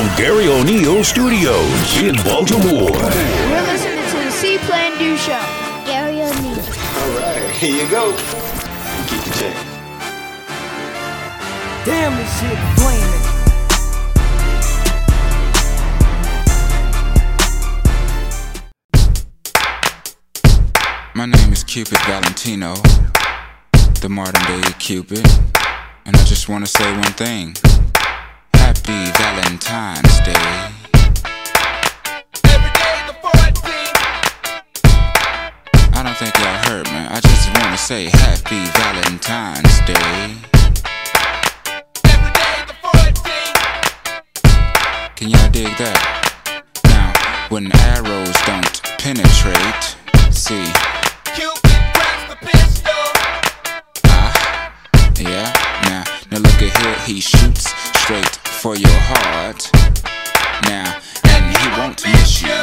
from Garry O'Neal Studios in Baltimore. You're listening to the See Plan Do Show. Garry O'Neal. All right, here you go. Keep the check. Damn, this shit flaming. My name is Cupid Valentino, the modern day Cupid, and I just want to say one thing. Happy Valentine's Day. Every day before I don't think y'all heard me. I just want to say Happy Valentine's Day. Every day the 14th. Can y'all dig that? Now, when arrows don't penetrate, see. Cupid drops the pistol. Ah, yeah, now, now look at here, he shoots straight for your heart. Now, and he won't miss you.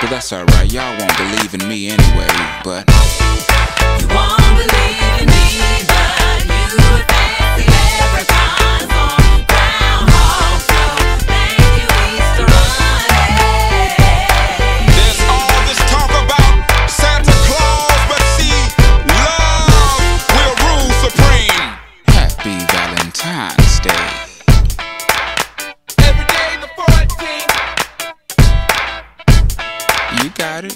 But that's alright, y'all won't believe in me anyway, but. You won't believe in me, but you would fancy every time on Groundhog Show. Thank you, Easter Bunny. There's all this talk about Santa Claus, but see, love will rule supreme. Happy Valentine's got it.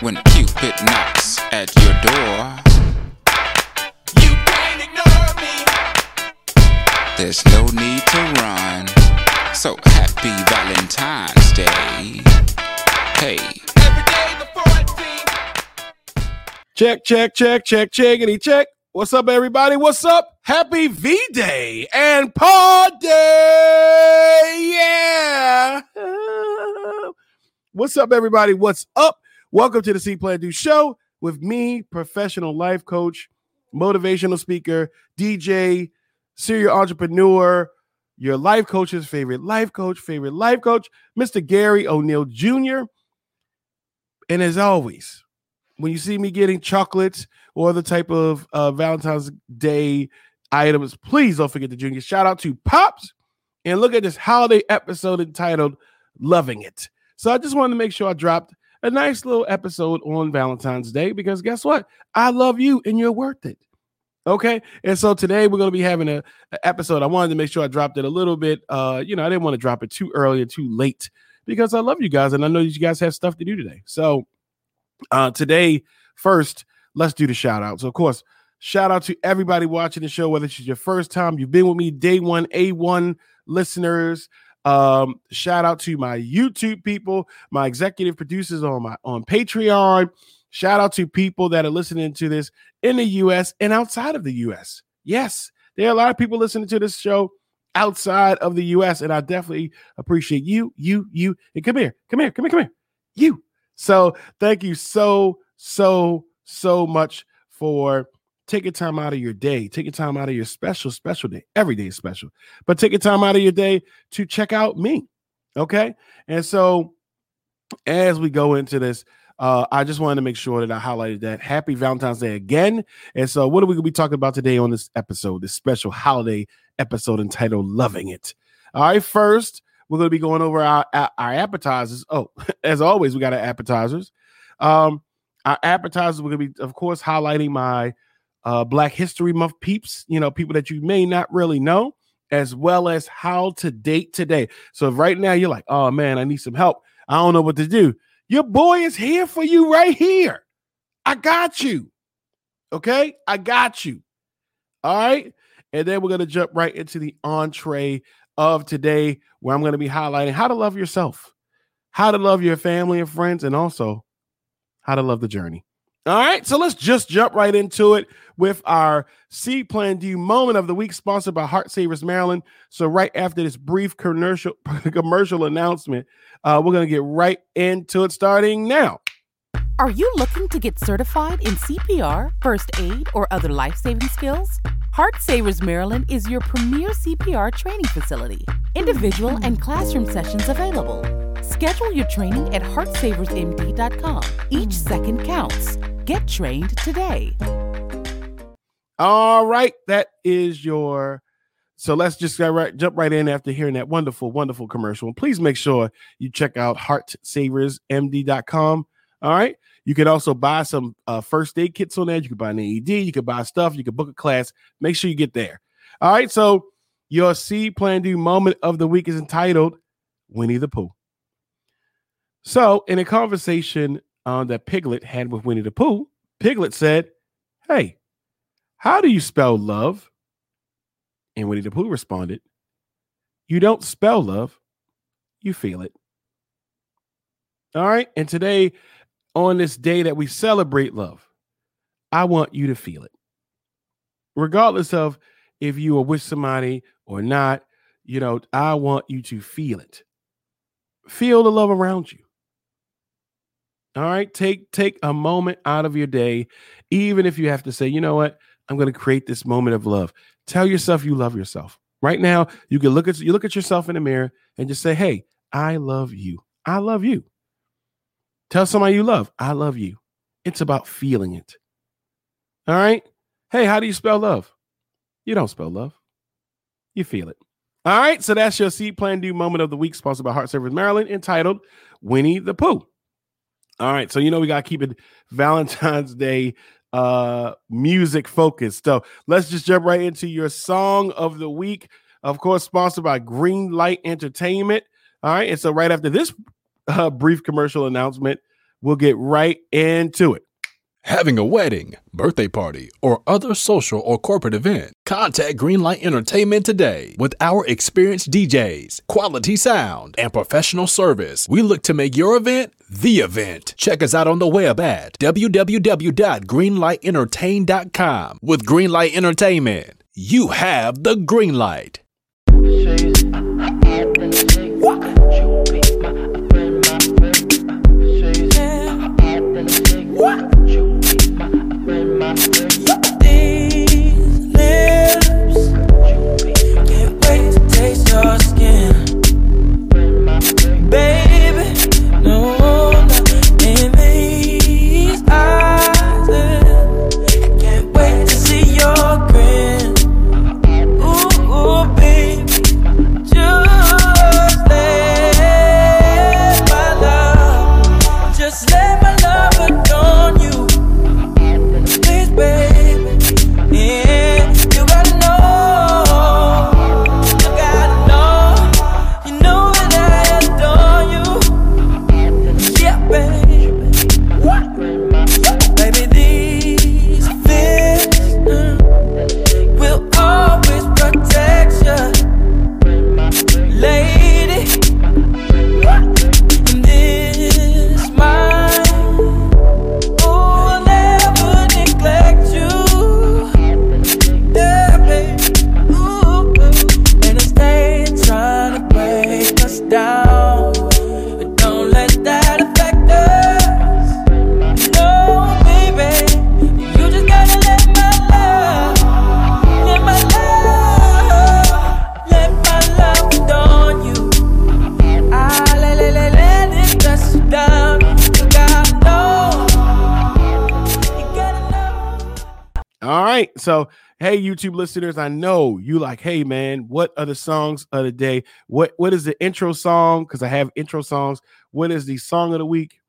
When Cupid knocks at your door, you can't ignore me. There's no need to run. So happy Valentine's Day. Hey. Check, check, check, check, checkity check. What's up, everybody? What's up? Happy V Day and Pod Day. Yeah. What's up, everybody? What's up? Welcome to the See Plan Do Show with me, professional life coach, motivational speaker, DJ, serial entrepreneur, your life coach's favorite life coach, favorite life coach, Mr. Garry O'Neal Jr. And as always, when you see me getting chocolates or other type of uh, Valentine's Day items, please don't forget the junior. Shout out to Pops and look at this holiday episode entitled Loving It. So I just wanted to make sure I dropped a nice little episode on Valentine's Day because guess what? I love you and you're worth it. Okay. And so today we're going to be having a, a episode. I wanted to make sure I dropped it a little bit. Uh, you know, I didn't want to drop it too early or too late because I love you guys and I know you guys have stuff to do today. So uh today, first, let's do the shout out. So of course, shout out to everybody watching the show, whether it's your first time, you've been with me day one, A1 listeners. Um, shout out to my YouTube people, my executive producers on my on Patreon. Shout out to people that are listening to this in the US and outside of the US. Yes, there are a lot of people listening to this show outside of the US, and I definitely appreciate you, you, you. And come here, come here, come here, come here. You. So thank you so, so, so much for taking time out of your day, taking time out of your special, special day. Every day is special, but taking time out of your day to check out me. Okay. And so as we go into this, uh, I just wanted to make sure that I highlighted that. Happy Valentine's Day again. And so, what are we going to be talking about today on this episode, this special holiday episode entitled Loving It? All right. First, we're going to be going over our, our, our appetizers. Oh, as always, we got our appetizers. Um, our appetizers, we're going to be, of course, highlighting my uh, Black History Month peeps, you know, people that you may not really know, as well as how to date today. So right now you're like, oh man, I need some help. I don't know what to do. Your boy is here for you right here. I got you. Okay. I got you. All right. And then we're going to jump right into the entree of today, where I'm going to be highlighting how to love yourself, how to love your family and friends, and also how to love the journey. All right, so let's just jump right into it with our C Plan D moment of the week, sponsored by Heart Savers Maryland. So, right after this brief commercial commercial announcement, uh, we're gonna get right into it, starting now. Are you looking to get certified in CPR, first aid, or other life saving skills? Heart Savers Maryland is your premier CPR training facility. Individual and classroom sessions available. Schedule your training at heartsaversmd.com. Each second counts. Get trained today. All right, that is your So let's just right, jump right in after hearing that wonderful, wonderful commercial. And please make sure you check out heartsaversmd.com. All right. You can also buy some uh, first aid kits on there. You can buy an AED. You can buy stuff. You can book a class. Make sure you get there. All right. So your C Plan D moment of the week is entitled Winnie the Pooh. So in a conversation uh, that Piglet had with Winnie the Pooh, Piglet said, Hey, how do you spell love? And Winnie the Pooh responded, You don't spell love, you feel it. All right. And today, on this day that we celebrate love, I want you to feel it. Regardless of if you are with somebody or not, you know, I want you to feel it. Feel the love around you. All right. Take take a moment out of your day, even if you have to say, you know what, I'm going to create this moment of love. Tell yourself you love yourself. Right now, you can look at you look at yourself in the mirror and just say, "Hey, I love you. I love you." Tell somebody you love, "I love you." It's about feeling it. All right? Hey, how do you spell love? You don't spell love. You feel it. All right, so that's your seed plan do moment of the week, sponsored by Heart Savers Maryland, entitled Winnie the Pooh. All right, so you know we gotta keep it Valentine's Day uh music focused. So let's just jump right into your song of the week. Of course, sponsored by Greenlight Entertainment. All right, and so right after this uh, brief commercial announcement, we'll get right into it. Having a wedding, birthday party, or other social or corporate event, contact Greenlight Entertainment today. With our experienced DJs, quality sound, and professional service, we look to make your event the event. Check us out on the web at www.greenlightentertain.com. With Greenlight Entertainment, you have the green light. Just YouTube listeners, I know you like, hey, man, what are the songs of the day? What What is the intro song? Because I have intro songs. What is the song of the week?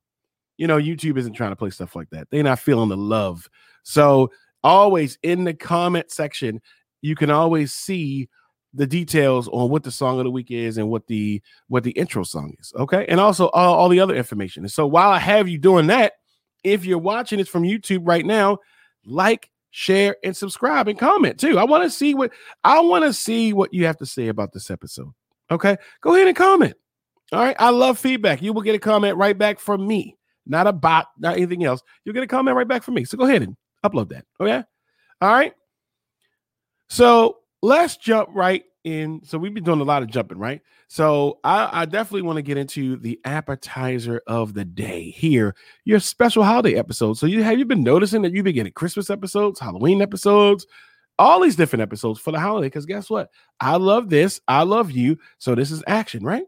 You know, YouTube isn't trying to play stuff like that. They're not feeling the love. So, always in the comment section, you can always see the details on what the song of the week is and what the what the intro song is. Okay, and also all, all the other information. And so, while I have you doing that, if you're watching this from YouTube right now, like, share, and subscribe and comment too. I want to see what I want to see what you have to say about this episode. Okay, go ahead and comment. All right, I love feedback. You will get a comment right back from me, not a bot, not anything else. You'll get a comment right back from me. So go ahead and upload that. Okay, all right. So let's jump right in. So we've been doing a lot of jumping, right? So I, I definitely want to get into the appetizer of the day here, your special holiday episode. So you have you been noticing that you've been getting Christmas episodes, Halloween episodes, all these different episodes for the holiday? Because guess what? I love this. I love you. So this is action, right?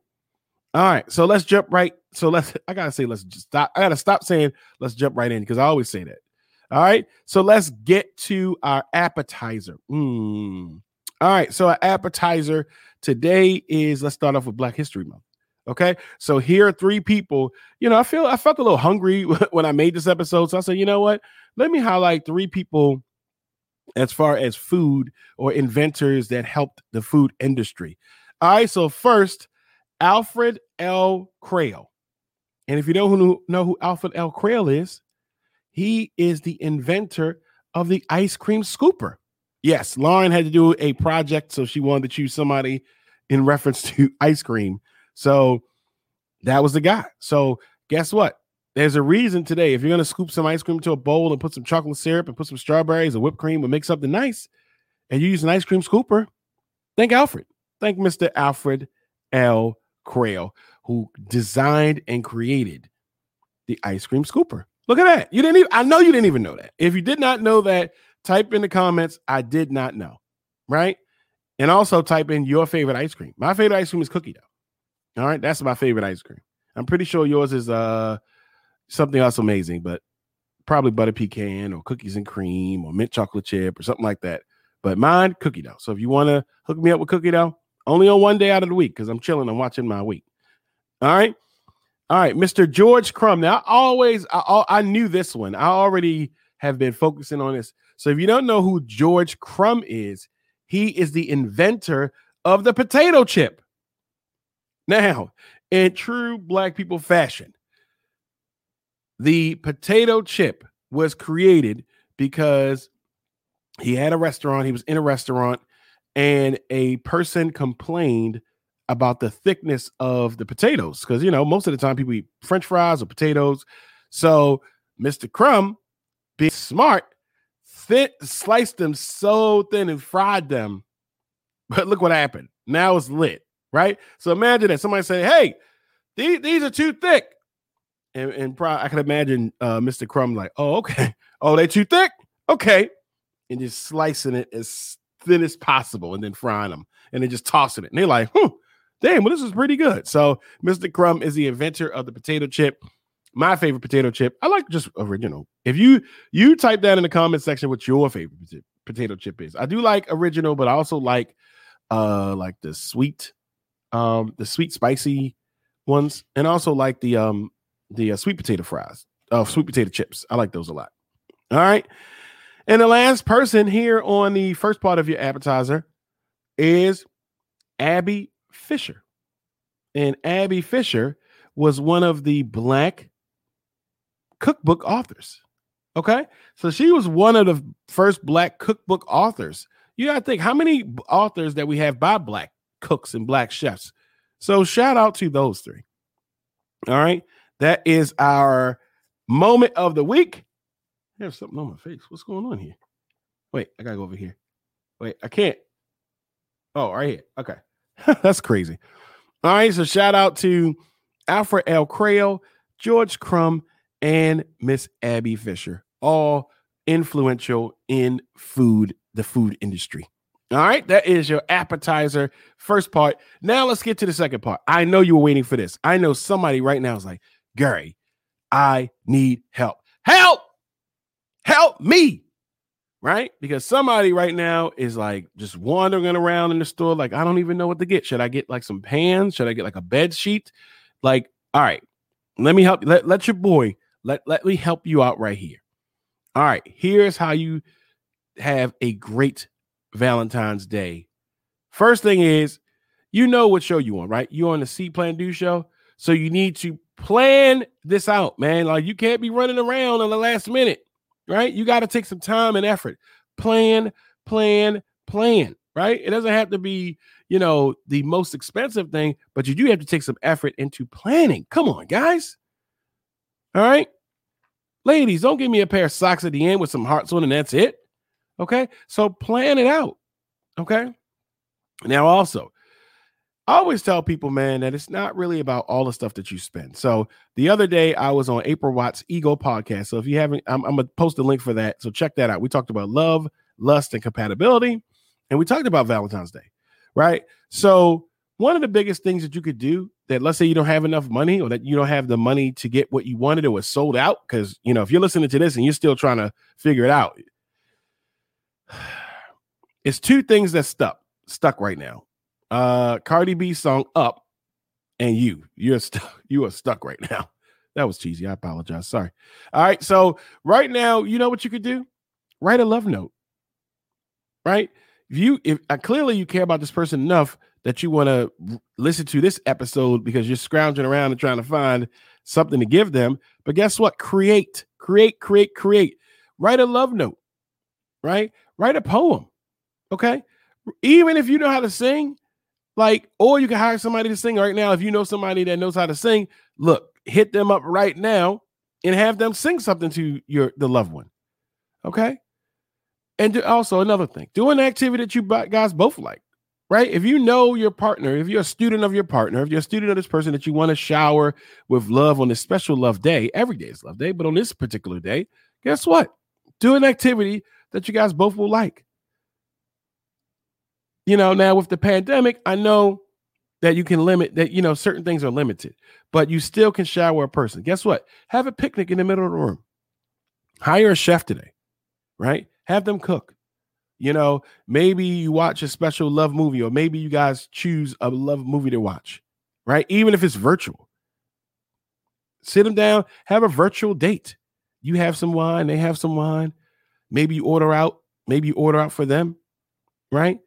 All right. So let's jump right. So let's I gotta say, let's just stop. I gotta stop saying let's jump right in because I always say that. All right. So let's get to our appetizer. Mm. All right, so our appetizer today is let's start off with Black History Month. Okay, so here are three people. You know, I feel I felt a little hungry when I made this episode, so I said, you know what? Let me highlight three people as far as food or inventors that helped the food industry. All right, so first, Alfred L. Cralle. And if you don't know who Alfred L. Cralle is, he is the inventor of the ice cream scooper. Yes, Lauren had to do a project, so she wanted to choose somebody in reference to ice cream. So that was the guy. So guess what? There's a reason today. If you're gonna scoop some ice cream into a bowl and put some chocolate syrup and put some strawberries or whipped cream and make something nice, and you use an ice cream scooper, thank Alfred. Thank Mr. Alfred L. Cralle, who designed and created the ice cream scooper. Look at that. You didn't even, I know you didn't even know that. If you did not know that, type in the comments, I did not know. Right. And also type in your favorite ice cream. My favorite ice cream is cookie dough. All right. That's my favorite ice cream. I'm pretty sure yours is uh something else amazing, but probably butter pecan or cookies and cream or mint chocolate chip or something like that. But mine, cookie dough. So if you want to hook me up with cookie dough, only on one day out of the week because I'm chilling I'm watching my week. All right. All right, Mr. George Crum. Now, I always, I, I knew this one. I already have been focusing on this. So, if you don't know who George Crum is, he is the inventor of the potato chip. Now, in true black people fashion, the potato chip was created because he had a restaurant, he was in a restaurant, and a person complained about the thickness of the potatoes because you know most of the time people eat french fries or potatoes so mr Crum being smart thin sliced them so thin and fried them. But look what happened. Now it's lit right? So imagine that. Somebody say hey these, these are too thick. And, and pro- i can imagine uh, mr Crum like oh okay. Oh they too thick? Okay. And just slicing it as thin as possible and then frying them. And then just tossing it. And they're like hmm damn, well, this is pretty good. So Mr. Crum is the inventor of the potato chip. My favorite potato chip. I like just original. If you you type that in the comment section what your favorite potato chip is. I do like original, but I also like uh like the sweet um the sweet spicy ones and also like the um the uh, sweet potato fries. Uh sweet potato chips. I like those a lot. All right. And the last person here on the first part of your appetizer is Abby Fisher. And Abby Fisher was one of the black cookbook authors. Okay. So she was one of the first black cookbook authors. You got to think how many authors that we have by black cooks and black chefs. So shout out to those three. All right. That is our moment of the week. I have something on my face. What's going on here? Wait, I got to go over here. Wait, I can't. Oh, right here. Okay. That's crazy. All right. So shout out to Alfred L. Cralle, George Crum, and Miss Abby Fisher, all influential in food, the food industry. All right, that is your appetizer first part. Now let's get to the second part. I know you were waiting for this. I know somebody right now is like, Garry, I need help. Help! Help me! right? Because somebody right now is like just wandering around in the store, like, I don't even know what to get. Should I get like some pans? Should I get like a bed sheet? Like, all right, let me help let, let your boy let, let me help you out right here. All right, here's how you have a great Valentine's Day. First thing is, you know what show you on, right? You on the See Plan Do show. So you need to plan this out, man. Like you can't be running around in the last minute right? You got to take some time and effort. Plan, plan, plan, right? It doesn't have to be, you know, the most expensive thing, but you do have to take some effort into planning. Come on, guys. All right. Ladies, don't give me a pair of socks at the end with some hearts on and that's it. Okay. So plan it out. Okay. Now, also, I always tell people, man, that it's not really about all the stuff that you spend. So the other day, I was on April Watts Ego podcast. So if you haven't, I'm, I'm gonna post a link for that. So check that out. We talked about love, lust, and compatibility, and we talked about Valentine's Day, right? So one of the biggest things that you could do that, let's say you don't have enough money, or that you don't have the money to get what you wanted, or was sold out, because you know if you're listening to this and you're still trying to figure it out, it's two things that stuck stuck right now. Uh Cardi B song Up and you. You're stuck. You are stuck right now. That was cheesy. I apologize. Sorry. All right. So right now, you know what you could do? Write a love note. Right? If you if uh, clearly you care about this person enough that you want to listen to this episode because you're scrounging around and trying to find something to give them. But guess what? Create, create, create, create. Write a love note, right? Write a poem. Okay. Even if you know how to sing, like, or you can hire somebody to sing right now. If you know somebody that knows how to sing, look, hit them up right now and have them sing something to your the loved one. Okay. And also another thing, do an activity that you guys both like, right? If you know your partner, if you're a student of your partner, if you're a student of this person that you want to shower with love on this special love day, every day is love day, but on this particular day, guess what? Do an activity that you guys both will like. You know, now with the pandemic, I know that you can limit that, you know, certain things are limited, but you still can shower a person. Guess what? Have a picnic in the middle of the room. Hire a chef today, right? Have them cook. You know, maybe you watch a special love movie, or maybe you guys choose a love movie to watch, right? Even if it's virtual. Sit them down, have a virtual date. You have some wine, they have some wine. Maybe you order out, maybe you order out for them, right?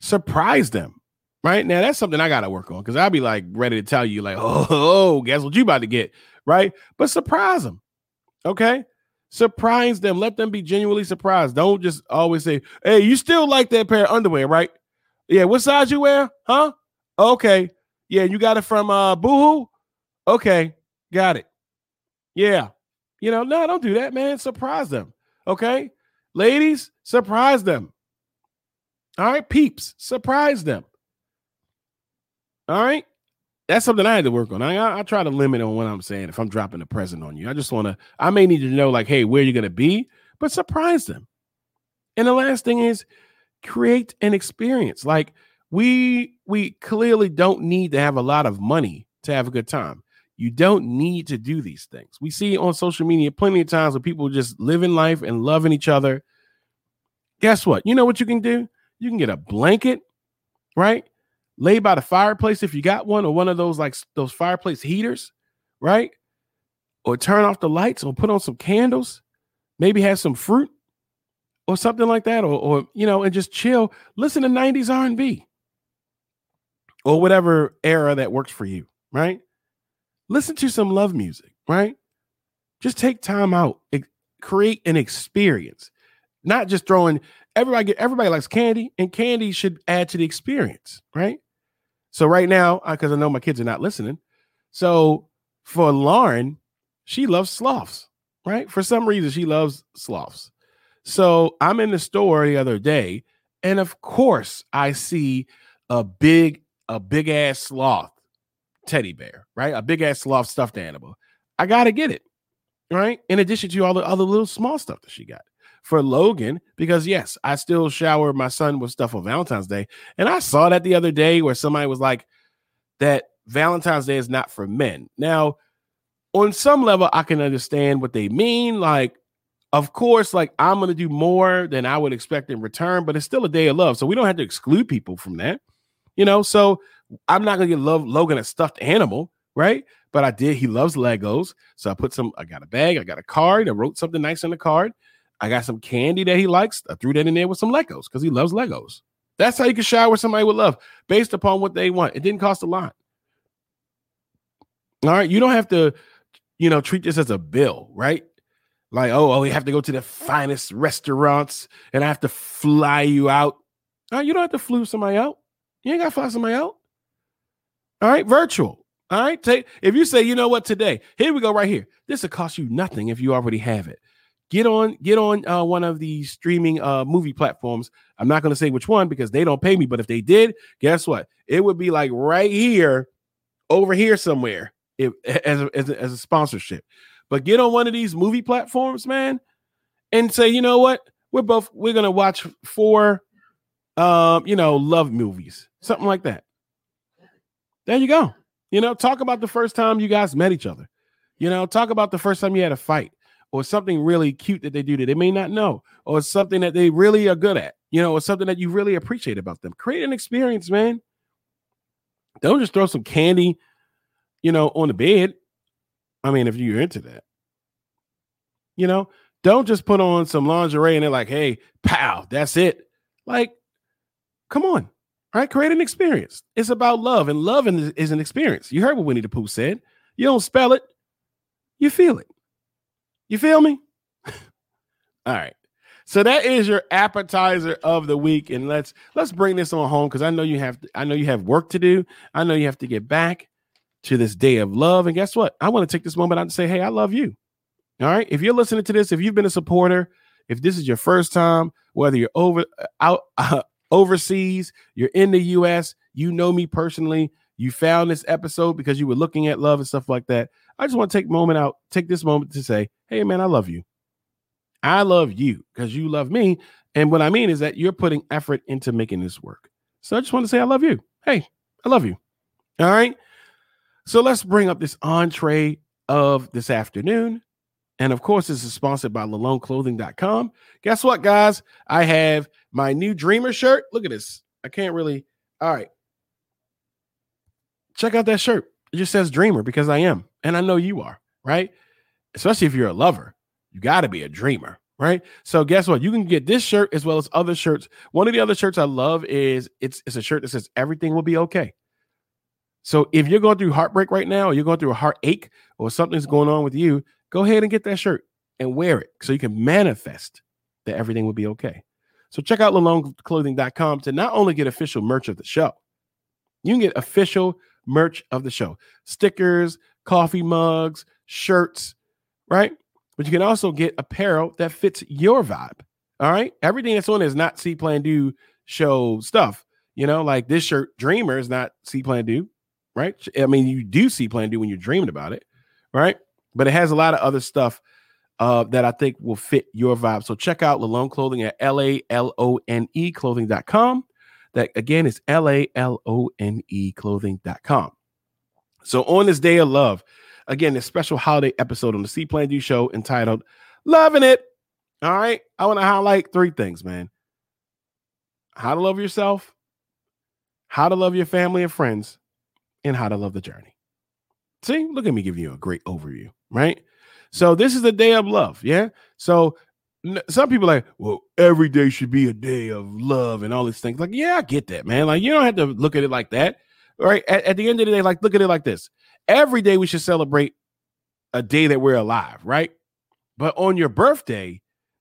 Surprise them, right? Now that's something I gotta work on because I'll be like ready to tell you, like, oh, oh, guess what you about to get, right? But surprise them, okay? Surprise them. Let them be genuinely surprised. Don't just always say, "Hey, you still like that pair of underwear, right? Yeah, what size you wear? Huh? Okay. Yeah, you got it from uh Boohoo? Okay, got it. Yeah. You know, no, don't do that, man. Surprise them. Okay. Ladies, surprise them. All right, peeps, surprise them. All right. That's something I had to work on. I, I, try to limit on what I'm saying if I'm dropping a present on you. I just want to, I may need to know, like, hey, where you're going to be, but surprise them. And the last thing is create an experience. Like, we we clearly don't need to have a lot of money to have a good time. You don't need to do these things. We see on social media plenty of times where people just living life and loving each other. Guess what? You know what you can do? You can get a blanket, right? Lay by the fireplace if you got one, or one of those like those fireplace heaters, right? Or turn off the lights, or put on some candles. Maybe have some fruit, or something like that, or or you know, and just chill. Listen to '90s R&B, or whatever era that works for you, right? Listen to some love music, right? Just take time out, create an experience, not just throwing. Everybody get everybody likes candy, and candy should add to the experience, right? So right now, uh, because I know my kids are not listening, so for Lauren, she loves sloths, right? For some reason, she loves sloths. So I'm in the store the other day, and of course, I see a big, a big ass sloth teddy bear, right? A big ass sloth stuffed animal. I gotta get it, right? In addition to all the other little small stuff that she got for Logan, because yes, I still shower my son with stuff on Valentine's Day. And I saw that the other day where somebody was like, that Valentine's Day is not for men. Now, on some level, I can understand what they mean. Like, of course, like I'm gonna do more than I would expect in return, but it's still a day of love. So we don't have to exclude people from that, you know. So I'm not gonna get love Logan a stuffed animal, right? But I did. He loves Legos, so I put some. I got a bag. I got a card. I wrote something nice on the card. I got some candy that he likes. I threw that in there with some Legos because he loves Legos. That's how you can shower somebody with love based upon what they want. It didn't cost a lot. All right, you don't have to, you know, treat this as a bill, right? Like, oh, oh, we have to go to the finest restaurants and I have to fly you out. All right, you don't have to flew somebody out. You ain't got to fly somebody out. All right, virtual. All right, take if you say, you know what, today, here we go, right here. This will cost you nothing if you already have it. Get on, get on uh, one of these streaming uh, movie platforms. I'm not going to say which one because they don't pay me, but if they did, guess what? It would be like right here, over here somewhere, if, as a, as a, as a sponsorship. But get on one of these movie platforms, man, and say, you know what? We're both we're gonna watch four, um, you know, love movies, something like that. There you go. You know, talk about the first time you guys met each other. You know, talk about the first time you had a fight or something really cute that they do that they may not know or something that they really are good at. you know, or something that you really appreciate about them. Create an experience, man. Don't just throw some candy, you know, on the bed. I mean, if you're into that, you know, don't just put on some lingerie and they're like, hey, pow, that's it. Like, come on, right? Create an experience. It's about love, and love is is an experience. You heard what Winnie the Pooh said. You don't spell it, you feel it. You feel me? All right. So that is your appetizer of the week, and let's let's bring this on home because I know you have I know you have work to do. I know you have to get back to this day of love, and guess what? I want to take this moment out and say, hey, I love you. All right. If you're listening to this, if you've been a supporter, if this is your first time, whether you're over out uh, overseas, you're in the U.S., you know me personally. You found this episode because you were looking at love and stuff like that. I just want to take a moment out, take this moment to say, hey man, I love you. I love you because you love me. And what I mean is that you're putting effort into making this work. So I just want to say I love you. Hey, I love you. All right. So let's bring up this entree of this afternoon. And of course, this is sponsored by LaloneClothing.com. Guess what, guys? I have my new Dreamer shirt. Look at this. I can't really. All right. Check out that shirt. It just says Dreamer because I am. And I know you are, right? Especially if you're a lover. You got to be a dreamer, right? So guess what? You can get this shirt as well as other shirts. One of the other shirts I love is it's it's a shirt that says everything will be okay. So if you're going through heartbreak right now, or you're going through a heartache, or something's going on with you, go ahead and get that shirt and wear it so you can manifest that everything will be okay. So check out laloneclothing.com to not only get official merch of the show, you can get official merch of the show, stickers, coffee mugs, shirts, right? But you can also get apparel that fits your vibe. All right. Everything that's on is not See Plan Do show stuff. You know, like this shirt, Dreamer, is not See Plan Do, right? I mean, you do See Plan Do when you're dreaming about it, right? But it has a lot of other stuff uh, that I think will fit your vibe. So check out Lalone Clothing at L A L O N E clothing.com. That again is L A L O N E clothing.com. So on this day of love, again, this special holiday episode on the C Plan D show entitled Loving It. All right. I want to highlight three things, man. How to love yourself, how to love your family and friends, and how to love the journey. See, look at me giving you a great overview, right? So this is the day of love, yeah. So some people like, well, every day should be a day of love and all these things. Like, yeah, I get that, man. Like, you don't have to look at it like that, right? At, at the end of the day, like, look at it like this: every day we should celebrate a day that we're alive, right? But on your birthday,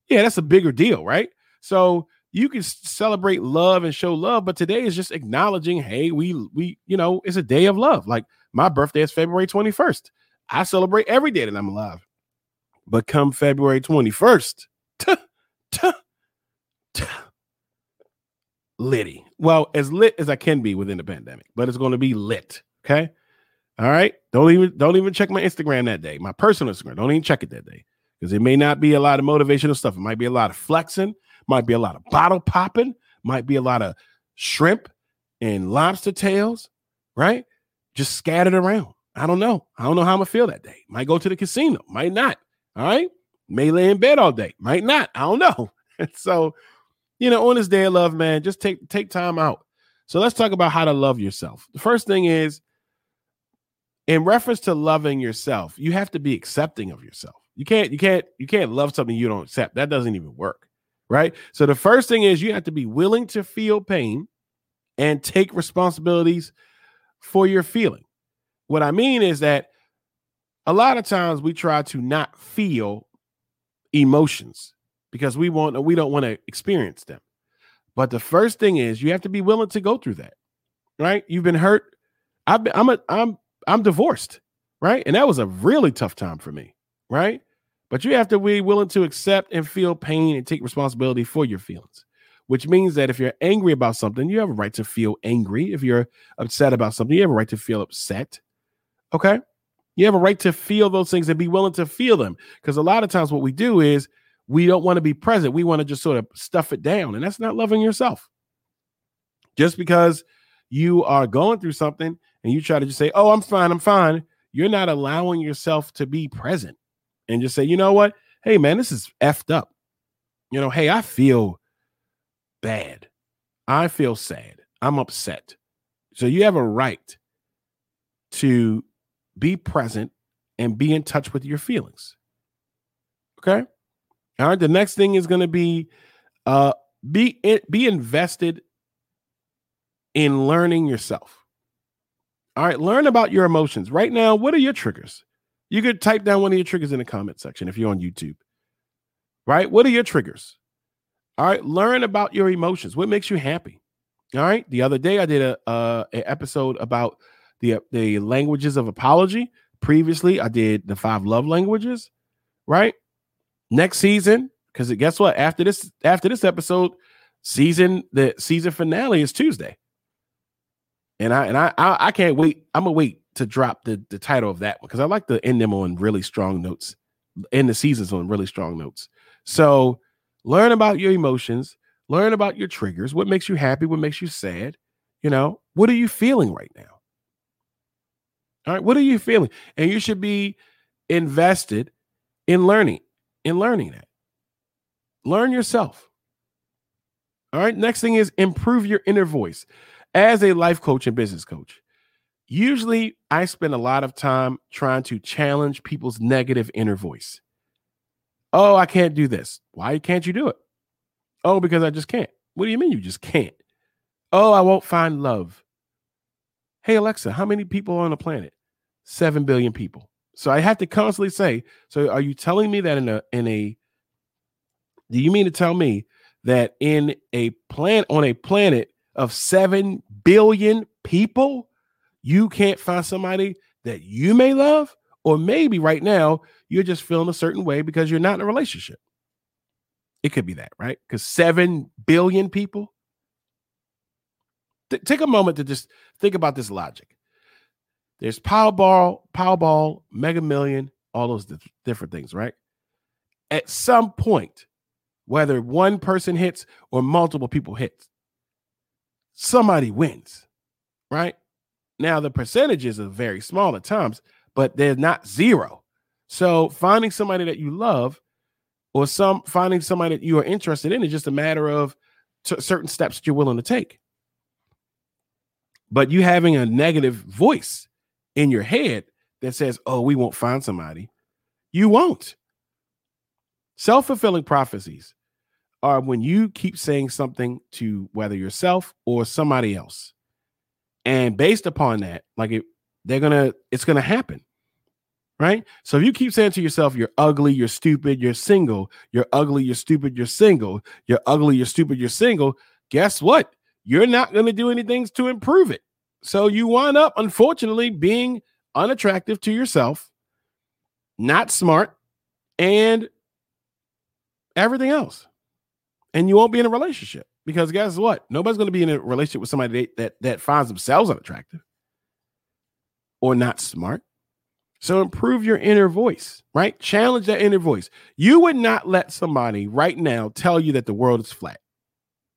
yeah, that's a bigger deal, right? So you can celebrate love and show love, but today is just acknowledging, hey, we we you know, it's a day of love. Like my birthday is February 21st. I celebrate every day that I'm alive. But come February 21st, litty. Well, as lit as I can be within the pandemic, but it's going to be lit. Okay. All right. Don't even don't even check my Instagram that day, my personal Instagram. Don't even check it that day because it may not be a lot of motivational stuff. It might be a lot of flexing, might be a lot of bottle popping, might be a lot of shrimp and lobster tails, right? Just scattered around. I don't know. I don't know how I'm gonna feel that day. Might go to the casino, might not. All right. May lay in bed all day, might not. I don't know. so, you know, on this day of love, man, just take take time out. So let's talk about how to love yourself. The first thing is in reference to loving yourself, you have to be accepting of yourself. You can't, you can't, you can't love something you don't accept. That doesn't even work. Right. So the first thing is you have to be willing to feel pain and take responsibilities for your feeling. What I mean is that a lot of times we try to not feel emotions because we want we don't want to experience them. But the first thing is you have to be willing to go through that. Right? You've been hurt. I've been, I'm a I'm I'm divorced, right? And that was a really tough time for me, right? But you have to be willing to accept and feel pain and take responsibility for your feelings, which means that if you're angry about something, you have a right to feel angry. If you're upset about something, you have a right to feel upset. Okay. You have a right to feel those things and be willing to feel them. Because a lot of times, what we do is we don't want to be present. We want to just sort of stuff it down. And that's not loving yourself. Just because you are going through something and you try to just say, Oh, I'm fine, I'm fine, you're not allowing yourself to be present and just say, You know what? Hey, man, this is effed up. You know, hey, I feel bad. I feel sad. I'm upset. So you have a right to be present and be in touch with your feelings. Okay? All right, the next thing is going to be uh be be invested in learning yourself. All right, learn about your emotions. Right now, what are your triggers? You could type down one of your triggers in the comment section if you're on YouTube. Right? What are your triggers? All right, learn about your emotions. What makes you happy? All right. The other day I did a uh an episode about the the languages of apology. Previously, I did the five love languages, right? Next season, because guess what? After this, after this episode, season the season finale is Tuesday. And I and I I, I can't wait. I'm gonna wait to drop the the title of that one because I like to end them on really strong notes, end the seasons on really strong notes. So learn about your emotions, learn about your triggers, what makes you happy, what makes you sad. You know, what are you feeling right now? All right, what are you feeling? And you should be invested in learning, in learning that. Learn yourself. All right, next thing is improve your inner voice. As a life coach and business coach, usually I spend a lot of time trying to challenge people's negative inner voice. Oh, I can't do this. Why can't you do it? Oh, because I just can't. What do you mean you just can't? Oh, I won't find love. Hey, Alexa, how many people are on the planet? Seven billion people. So I have to constantly say, so are you telling me that in a in a do you mean to tell me that in a planet on a planet of 7 billion people, you can't find somebody that you may love? Or maybe right now you're just feeling a certain way because you're not in a relationship. It could be that, right? Because 7 billion people. Th- take a moment to just think about this logic. There's Powerball, Powerball, Mega Million, all those di- different things, right? At some point, whether one person hits or multiple people hit, somebody wins, right? Now the percentages are very small at times, but they're not zero. So finding somebody that you love or some finding somebody that you are interested in is just a matter of t- certain steps that you're willing to take. But you having a negative voice in your head that says, "Oh, we won't find somebody," you won't. Self-fulfilling prophecies are when you keep saying something to whether yourself or somebody else. And based upon that, like it, they're gonna, it's gonna happen. Right. So if you keep saying to yourself, you're ugly, you're stupid, you're single, you're ugly, you're stupid, you're single, you're ugly, you're stupid, you're single, guess what? You're not going to do anything to improve it. So you wind up, unfortunately, being unattractive to yourself, not smart, and everything else and you won't be in a relationship because guess what? Nobody's going to be in a relationship with somebody that, that finds themselves unattractive or not smart. So improve your inner voice, right? Challenge that inner voice. You would not let somebody right now tell you that the world is flat,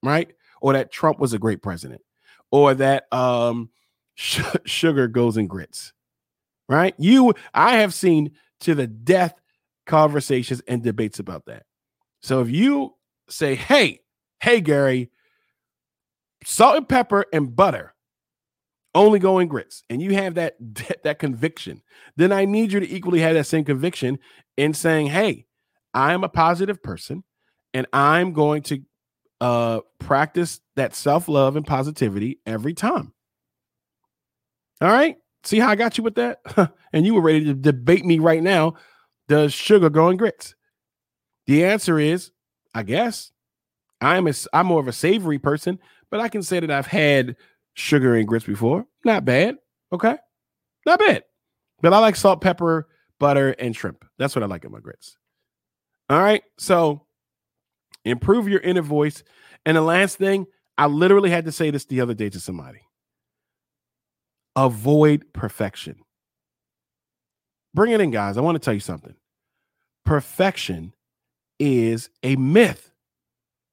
right? Or that Trump was a great president, or that um sh- sugar goes in grits, right? You, I have seen to the death conversations and debates about that. So if you say, hey, hey, Garry, salt and pepper and butter only go in grits, and you have that that conviction, then I need you to equally have that same conviction in saying, hey, I'm a positive person, and I'm going to uh practice that self-love and positivity every time. All right. See how I got you with that? and you were ready to debate me right now. Does sugar go in grits? The answer is I guess I'm a, I'm more of a savory person, but I can say that I've had sugar and grits before. Not bad. Okay. Not bad. But I like salt, pepper, butter, and shrimp. That's what I like in my grits. All right. So improve your inner voice. And the last thing, I literally had to say this the other day to somebody avoid perfection. Bring it in, guys. I want to tell you something. Perfection is a myth.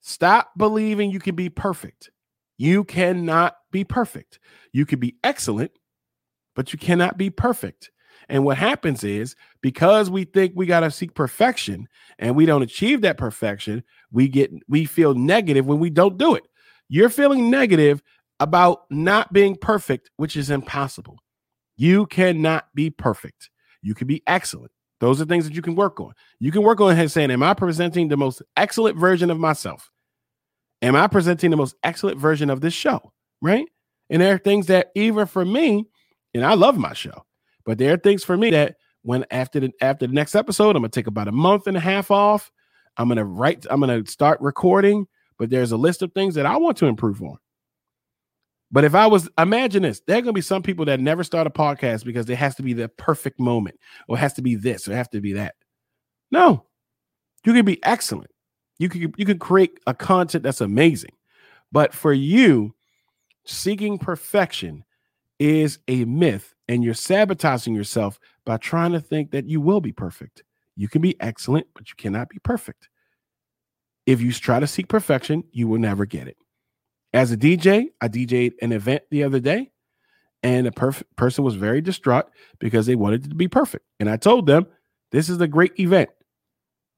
Stop believing you can be perfect. You cannot be perfect. You can be excellent, but you cannot be perfect. And what happens is because we think we got to seek perfection and we don't achieve that perfection, we get we feel negative when we don't do it. You're feeling negative about not being perfect, which is impossible. You cannot be perfect. You can be excellent. Those are things that you can work on. You can work on saying, Am I presenting the most excellent version of myself? Am I presenting the most excellent version of this show? Right. And there are things that, even for me, and I love my show, but there are things for me that when after the after the next episode, I'm gonna take about a month and a half off. I'm gonna write, I'm gonna start recording, but there's a list of things that I want to improve on. But if I was, imagine this, there are to be some people that never start a podcast because it has to be the perfect moment or it has to be this or it has to be that. No, you can be excellent. You can you can create a content that's amazing. But for you, seeking perfection is a myth and you're sabotaging yourself by trying to think that you will be perfect. You can be excellent, but you cannot be perfect. If you try to seek perfection, you will never get it. As a DJ, I DJed an event the other day, and a perf- person was very distraught because they wanted it to be perfect. And I told them, this is a great event.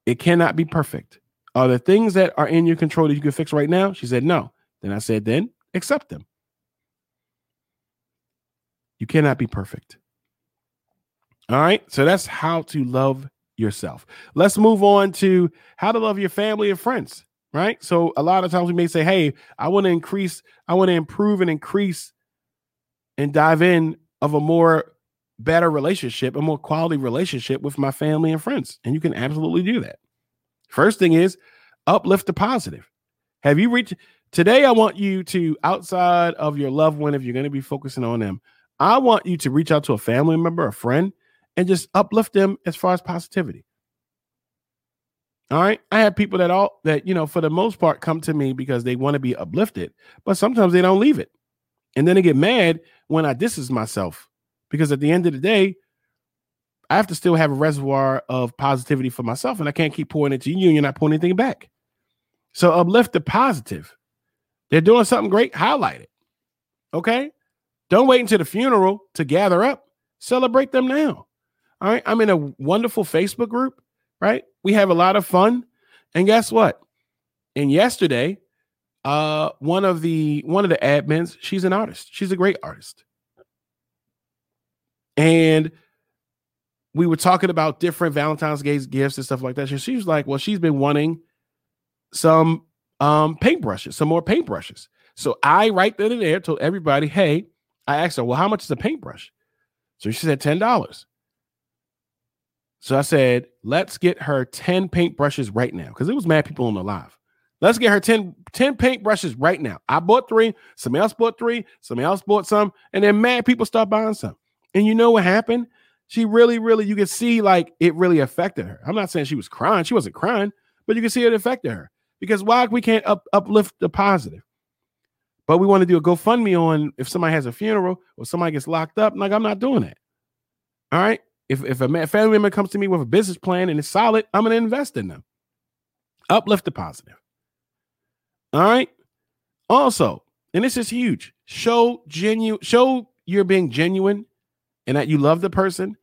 It cannot be perfect. Are there things that are in your control that you can fix right now? She said, no. Then I said, then accept them. You cannot be perfect. All right. So that's how to love yourself. Let's move on to how to love your family and friends right? So a lot of times we may say, "Hey, I want to increase, I want to improve and increase and dive in of a more better relationship, a more quality relationship with my family and friends." And you can absolutely do that. First thing is uplift the positive. Have you reached today? I want you to outside of your loved one, if you're going to be focusing on them, I want you to reach out to a family member, a friend, and just uplift them as far as positivity. All right. I have people that all that, you know, for the most part come to me because they want to be uplifted, but sometimes they don't leave it. And then they get mad when I distance myself because at the end of the day, I have to still have a reservoir of positivity for myself and I can't keep pouring into you and you're not pouring anything back. So uplift the positive. They're doing something great, highlight it. Okay. Don't wait until the funeral to gather up. Celebrate them now. All right. I'm in a wonderful Facebook group right? We have a lot of fun. And guess what? And yesterday, uh, one of the one of the admins, she's an artist. She's a great artist. And we were talking about different Valentine's Day gifts and stuff like that. She was like, Well, she's been wanting some um paintbrushes, some more paintbrushes. So I right then and there told everybody, Hey, I asked her, Well, how much is a paintbrush? So she said $10. So I said, let's get her 10 paintbrushes right now because it was mad people on the live. Let's get her 10, 10 paintbrushes right now. I bought three, somebody else bought three, somebody else bought some, and then mad people start buying some. And you know what happened? She really, really, you can see like it really affected her. I'm not saying she was crying, she wasn't crying, but you can see it affected her because why we can't up, uplift the positive. But we want to do a GoFundMe on if somebody has a funeral or somebody gets locked up. Like, I'm not doing that. All right. If if a family member comes to me with a business plan and it's solid, I'm going to invest in them. Uplift the positive. All right. Also, and this is huge. Show genuine. Show you're being genuine and that you love the person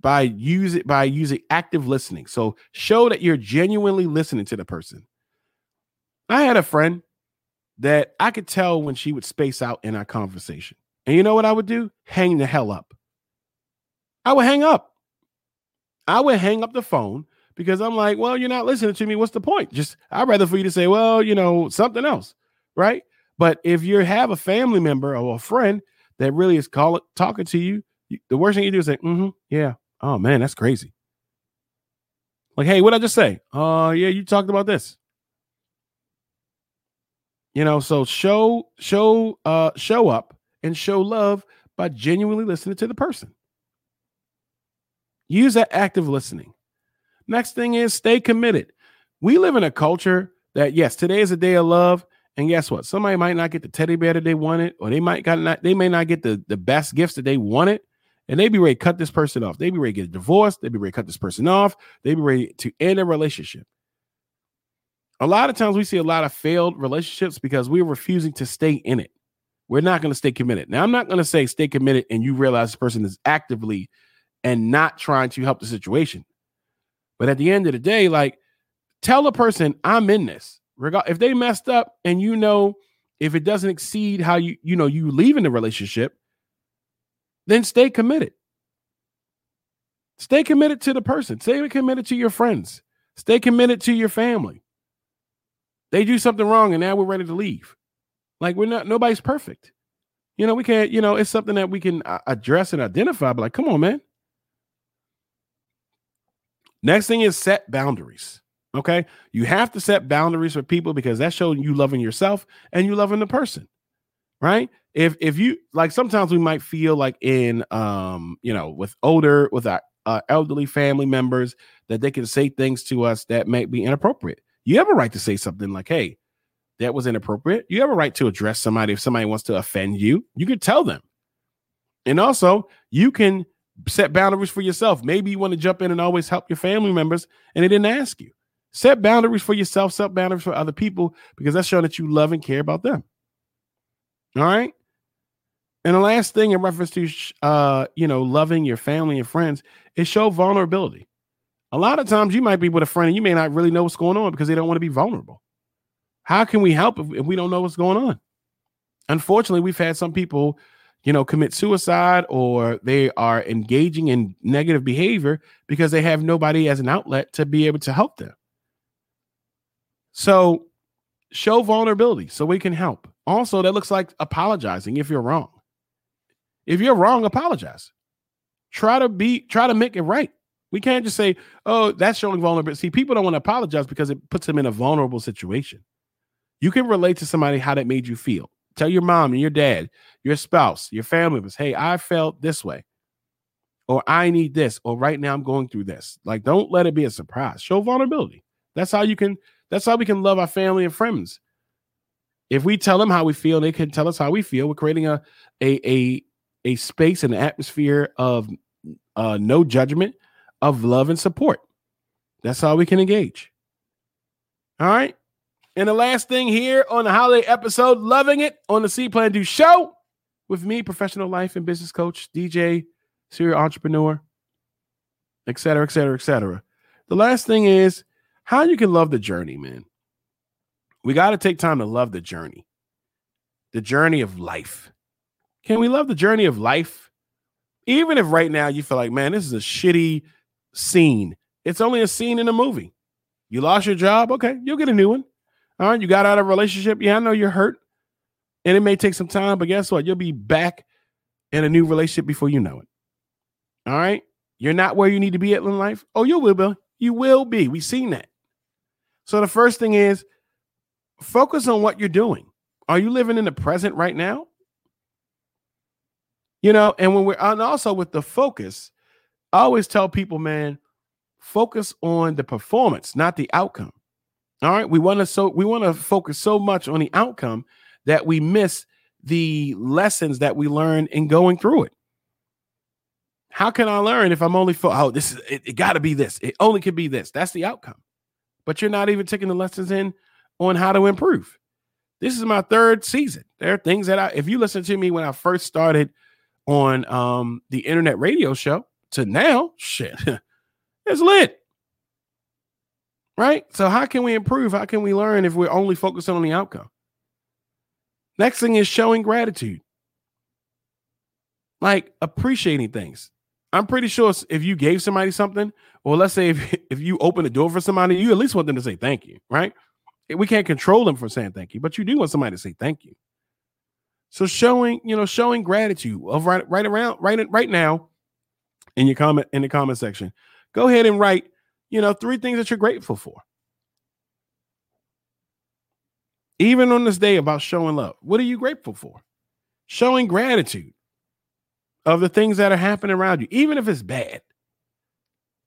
by use it by using active listening. So show that you're genuinely listening to the person. I had a friend that I could tell when she would space out in our conversation. And you know what I would do? Hang the hell up. I would hang up. I would hang up the phone because I'm like, well, you're not listening to me. What's the point? Just I'd rather for you to say, well, you know, something else, right? But if you have a family member or a friend that really is calling talking to you, the worst thing you do is say, mm-hmm, yeah. Oh man, that's crazy. Like, hey, what I just say? Oh, uh, yeah, you talked about this. You know, so show, show, uh, show up and show love by genuinely listening to the person. Use that active listening. Next thing is stay committed. We live in a culture that yes, today is a day of love, and guess what? Somebody might not get the teddy bear that they wanted, or they might got not, they may not get the, the best gifts that they wanted, and they be ready to cut this person off. They be ready to get divorced. They be ready to cut this person off. They be ready to end a relationship. A lot of times we see a lot of failed relationships because we're refusing to stay in it. We're not going to stay committed. Now, I'm not going to say stay committed and you realize this person is actively and not trying to help the situation. But at the end of the day, like tell a person, I'm in this. If they messed up and you know if it doesn't exceed how you you know you leave in the relationship, then stay committed. Stay committed to the person. Stay committed to your friends. Stay committed to your family. They do something wrong and now we're ready to leave. Like we're not nobody's perfect. You know, we can't, you know, it's something that we can uh, address and identify, but like, come on, man. Next thing is set boundaries. Okay. You have to set boundaries for people because that's showing you loving yourself and you loving the person. Right. If if you like sometimes we might feel like in um, you know, with older, with our uh, elderly family members that they can say things to us that might be inappropriate. You have a right to say something like, hey, that was inappropriate. You have a right to address somebody if somebody wants to offend you. You can tell them. And also, you can set boundaries for yourself. Maybe you want to jump in and always help your family members and they didn't ask you. Set boundaries for yourself, set boundaries for other people because that's showing that you love and care about them. All right. And the last thing in reference to uh, you know, loving your family and friends is show vulnerability. A lot of times you might be with a friend and you may not really know what's going on because they don't want to be vulnerable. How can we help if, we don't know what's going on? Unfortunately, we've had some people, you know, commit suicide or they are engaging in negative behavior because they have nobody as an outlet to be able to help them. So show vulnerability so we can help. Also, that looks like apologizing if you're wrong. If you're wrong, apologize. Try to be try to make it right. We can't just say, "Oh, that's showing vulnerability." See, people don't want to apologize because it puts them in a vulnerable situation. You can relate to somebody how that made you feel. Tell your mom and your dad, your spouse, your family members, "Hey, I felt this way." Or I need this, or right now I'm going through this. Like, don't let it be a surprise. Show vulnerability. That's how you can, that's how we can love our family and friends. If we tell them how we feel, they can tell us how we feel. We're creating a a a a space and atmosphere of uh, no judgment, of love and support. That's how we can engage. All right. And the last thing here on the holiday episode, loving it on the See Plan Do show with me, professional life and business coach, DJ, serial entrepreneur, et cetera, et cetera, et cetera. The last thing is how you can love the journey, man. We got to take time to love the journey, the journey of life. Can we love the journey of life? Even if right now you feel like, man, this is a shitty scene. It's only a scene in a movie. You lost your job. Okay, you'll get a new one. All right, you got out of a relationship. Yeah, I know you're hurt. And it may take some time, but guess what? You'll be back in a new relationship before you know it. All right. You're not where you need to be at in life. Oh, you will be. You will be. We've seen that. So the first thing is focus on what you're doing. Are you living in the present right now? You know, and when we're and also with the focus, I always tell people, man, focus on the performance, not the outcome. All right. We want to so we want to focus so much on the outcome that we miss the lessons that we learn in going through it. How can I learn if I'm only for oh, this is it, it gotta be this, it only can be this. That's the outcome. But you're not even taking the lessons in on how to improve. This is my third season. There are things that I if you listen to me when I first started on um the internet radio show to now, shit, it's lit. Right? So how can we improve? How can we learn if we're only focusing on the outcome? Next thing is showing gratitude. Like appreciating things. I'm pretty sure if you gave somebody something, or let's say if, if you open the door for somebody, you at least want them to say thank you, right? We can't control them for saying thank you, but you do want somebody to say thank you. So showing, you know, showing gratitude of right, right around, right, right now, in your comment in the comment section, go ahead and write, you know, three things that you're grateful for. Even on this day about showing love, what are you grateful for? Showing gratitude of the things that are happening around you, even if it's bad.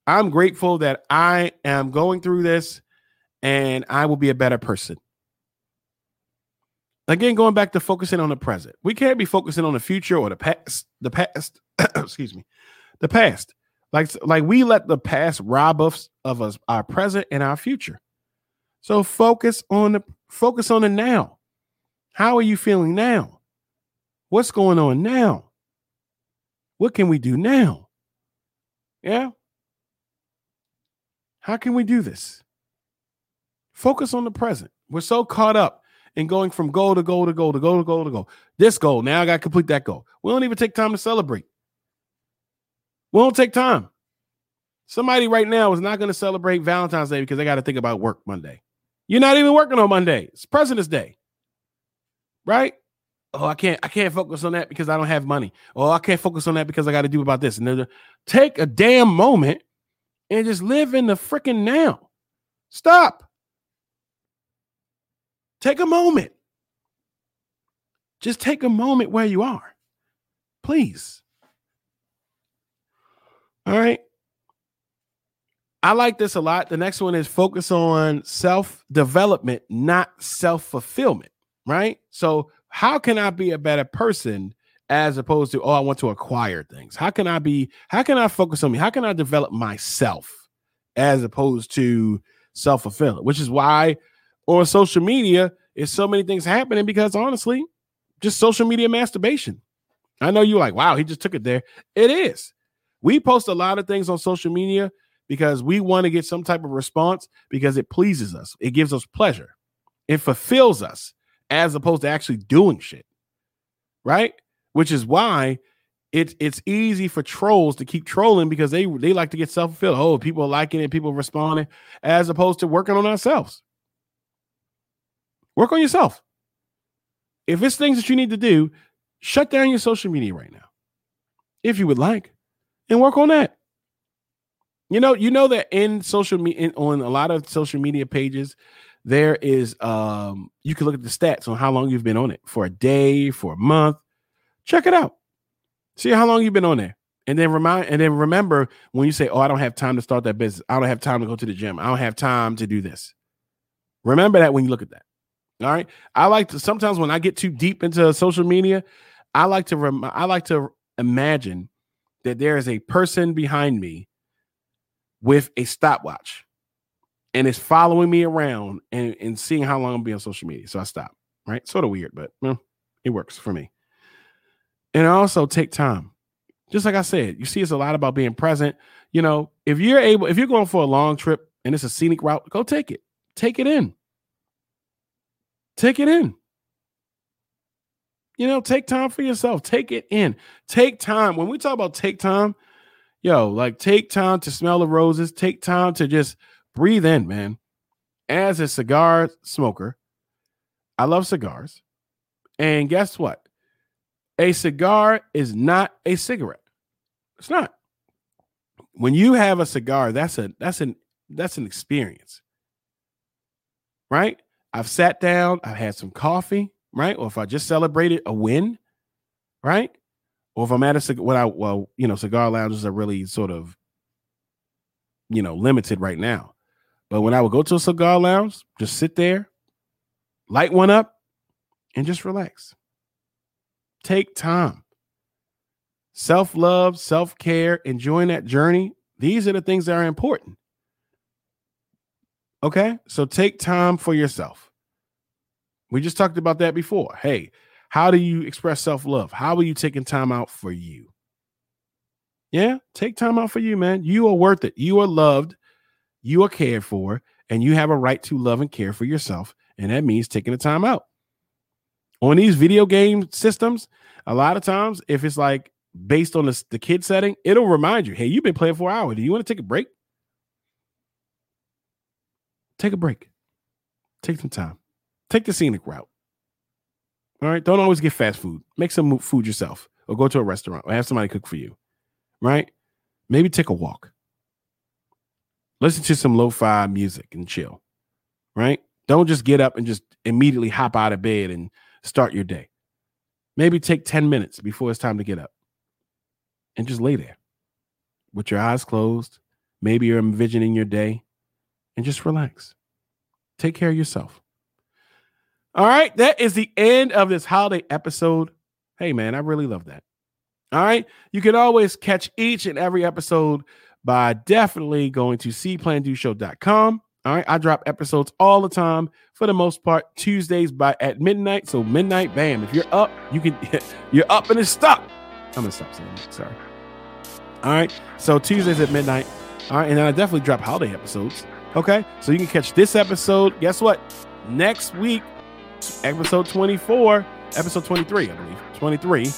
I'm grateful that I am going through this and I will be a better person. Again, going back to focusing on the present. We can't be focusing on the future or the past, the past, excuse me, the past. Like, like we let the past rob us of us our present and our future. So focus on the focus on the now. How are you feeling now? What's going on now? What can we do now? Yeah. How can we do this? Focus on the present. We're so caught up in going from goal to goal to goal to goal to goal to goal. This goal, now I got to complete that goal. We don't even take time to celebrate. We don't take time. Somebody right now is not going to celebrate Valentine's Day because they got to think about work Monday. You're not even working on Monday. It's President's Day. Right? Oh, I can't I can't focus on that because I don't have money. Oh, I can't focus on that because I got to do about this. And take a damn moment and just live in the freaking now. Stop. Take a moment. Just take a moment where you are. Please. All right. I like this a lot. The next one is focus on self development, not self fulfillment. Right. So, how can I be a better person as opposed to, oh, I want to acquire things? How can I be, how can I focus on me? How can I develop myself as opposed to self fulfillment? Which is why on social media, is so many things happening because honestly, just social media masturbation. I know you're like, wow, he just took it there. It is. We post a lot of things on social media because we want to get some type of response because it pleases us. It gives us pleasure. It fulfills us as opposed to actually doing shit. Right? Which is why it's it's easy for trolls to keep trolling because they they like to get self-fulfilled. Oh, people are liking it, people responding, as opposed to working on ourselves. Work on yourself. If it's things that you need to do, shut down your social media right now, if you would like, and work on that. You know, you know that in social media, on a lot of social media pages, there is um you can look at the stats on how long you've been on it for a day, for a month. Check it out. See how long you've been on there. And then remind and then remember when you say, Oh, I don't have time to start that business. I don't have time to go to the gym. I don't have time to do this. Remember that when you look at that. All right. I like to sometimes when I get too deep into social media, I like to rem- I like to imagine that there is a person behind me with a stopwatch and it's following me around and, and seeing how long I'm be on social media. So I stop. Right. Sort of weird, but it works for me. And also take time. Just like I said, you see, it's a lot about being present. You know, if you're able, if you're going for a long trip and it's a scenic route, go take it. Take it in. Take it in. You know, take time for yourself. Take it in. Take time. When we talk about take time, yo, like take time to smell the roses. Take time to just breathe in, man. As a cigar smoker, I love cigars. And guess what? A cigar is not a cigarette. It's not. When you have a cigar, that's a that's an that's an experience. Right? I've sat down, I've had some coffee, right? Or if I just celebrated a win, right? Or if I'm at a what I well, you know, cigar lounges are really sort of, you know, limited right now. But when I would go to a cigar lounge, just sit there, light one up, and just relax. Take time. Self love, self care, enjoying that journey. These are the things that are important. Okay. So take time for yourself. We just talked about that before. Hey, how do you express self love? How are you taking time out for you? Yeah. Take time out for you, man. You are worth it. You are loved. You are cared for. And you have a right to love and care for yourself. And that means taking the time out. On these video game systems, a lot of times, if it's like based on the, the kid setting, it'll remind you, hey, you've been playing for an hour. Do you want to take a break? Take a break. Take some time. Take the scenic route. All right. Don't always get fast food. Make some food yourself or go to a restaurant or have somebody cook for you. Right. Maybe take a walk. Listen to some lo fi music and chill. Right. Don't just get up and just immediately hop out of bed and start your day. Maybe take 10 minutes before it's time to get up and just lay there with your eyes closed. Maybe you're envisioning your day and just relax. Take care of yourself. All right, that is the end of this holiday episode. Hey, man, I really love that. All right, you can always catch each and every episode by definitely going to seeplandoshow.com. All right, I drop episodes all the time for the most part Tuesdays by at midnight. So midnight, bam! If you're up, you can you're up and it's stuck. I'm gonna stop saying that. Sorry. All right. So Tuesdays at midnight. All right. And then I definitely drop holiday episodes. Okay. So you can catch this episode. Guess what? Next week, episode 24, episode 23, I believe. 23.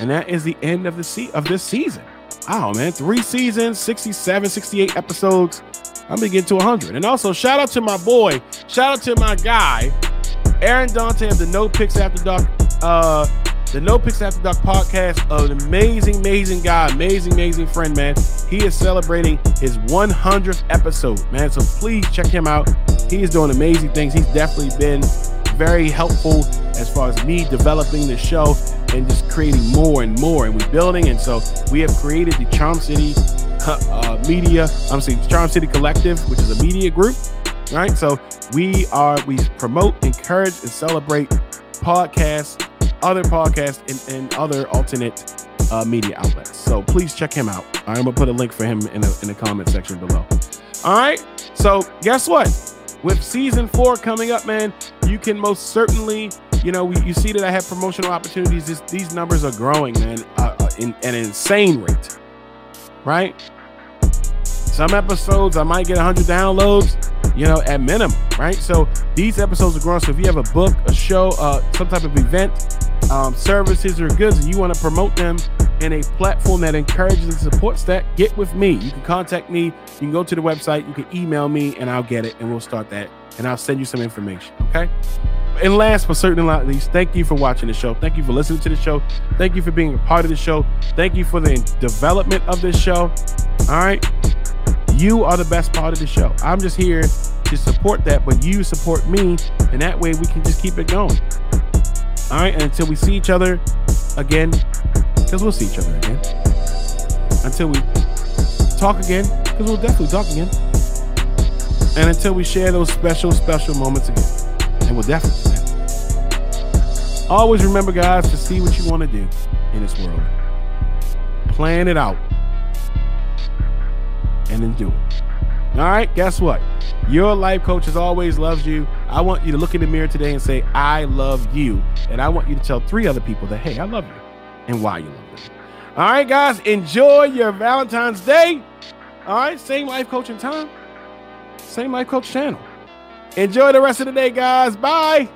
And that is the end of the se- of this season. Wow, man. Three seasons, 67, 68 episodes. I'm gonna get to 100. And also, shout out to my boy, shout out to my guy, Aaron Dante of the No Pix After Dark, uh, the No Pix After Dark podcast. An amazing, amazing guy, amazing, amazing friend, man. He is celebrating his 100th episode, man. So please check him out. He is doing amazing things. He's definitely been very helpful as far as me developing the show and just creating more and more. And we're building. And so we have created the Charm City uh, Media, I'm saying Charm City Collective, which is a media group. Right. So we are, we promote, encourage, and celebrate podcasts, other podcasts, and, and other alternate uh, media outlets. So please check him out. I'm gonna put a link for him in the in the comment section below. All right. So guess what? With season four coming up, man, you can most certainly, you know, you see that I have promotional opportunities. This, these numbers are growing, man, uh, uh, in an insane rate. Right? Some episodes I might get 100 downloads, you know, at minimum, right? So these episodes are growing. So if you have a book, a show, uh, some type of event, um, services or goods, and you want to promote them in a platform that encourages and supports that, get with me. You can contact me. You can go to the website. You can email me, and I'll get it, and we'll start that, and I'll send you some information. Okay. And last but certainly not least, thank you for watching the show. Thank you for listening to the show. Thank you for being a part of the show. Thank you for the development of this show. All right. You are the best part of the show. I'm just here to support that, but you support me, and that way we can just keep it going. All right. And until we see each other again, because we'll see each other again. Until we talk again, because we'll definitely talk again. And until we share those special, special moments again. And we'll definitely. Always remember, guys, to see what you want to do in this world. Plan it out. And then do it. All right, guess what? Your life coach as always loves you. I want you to look in the mirror today and say, I love you. And I want you to tell three other people that, hey, I love you and why you love them. All right, guys, enjoy your Valentine's Day. All right, same life coaching time, same life coach channel. Enjoy the rest of the day, guys. Bye.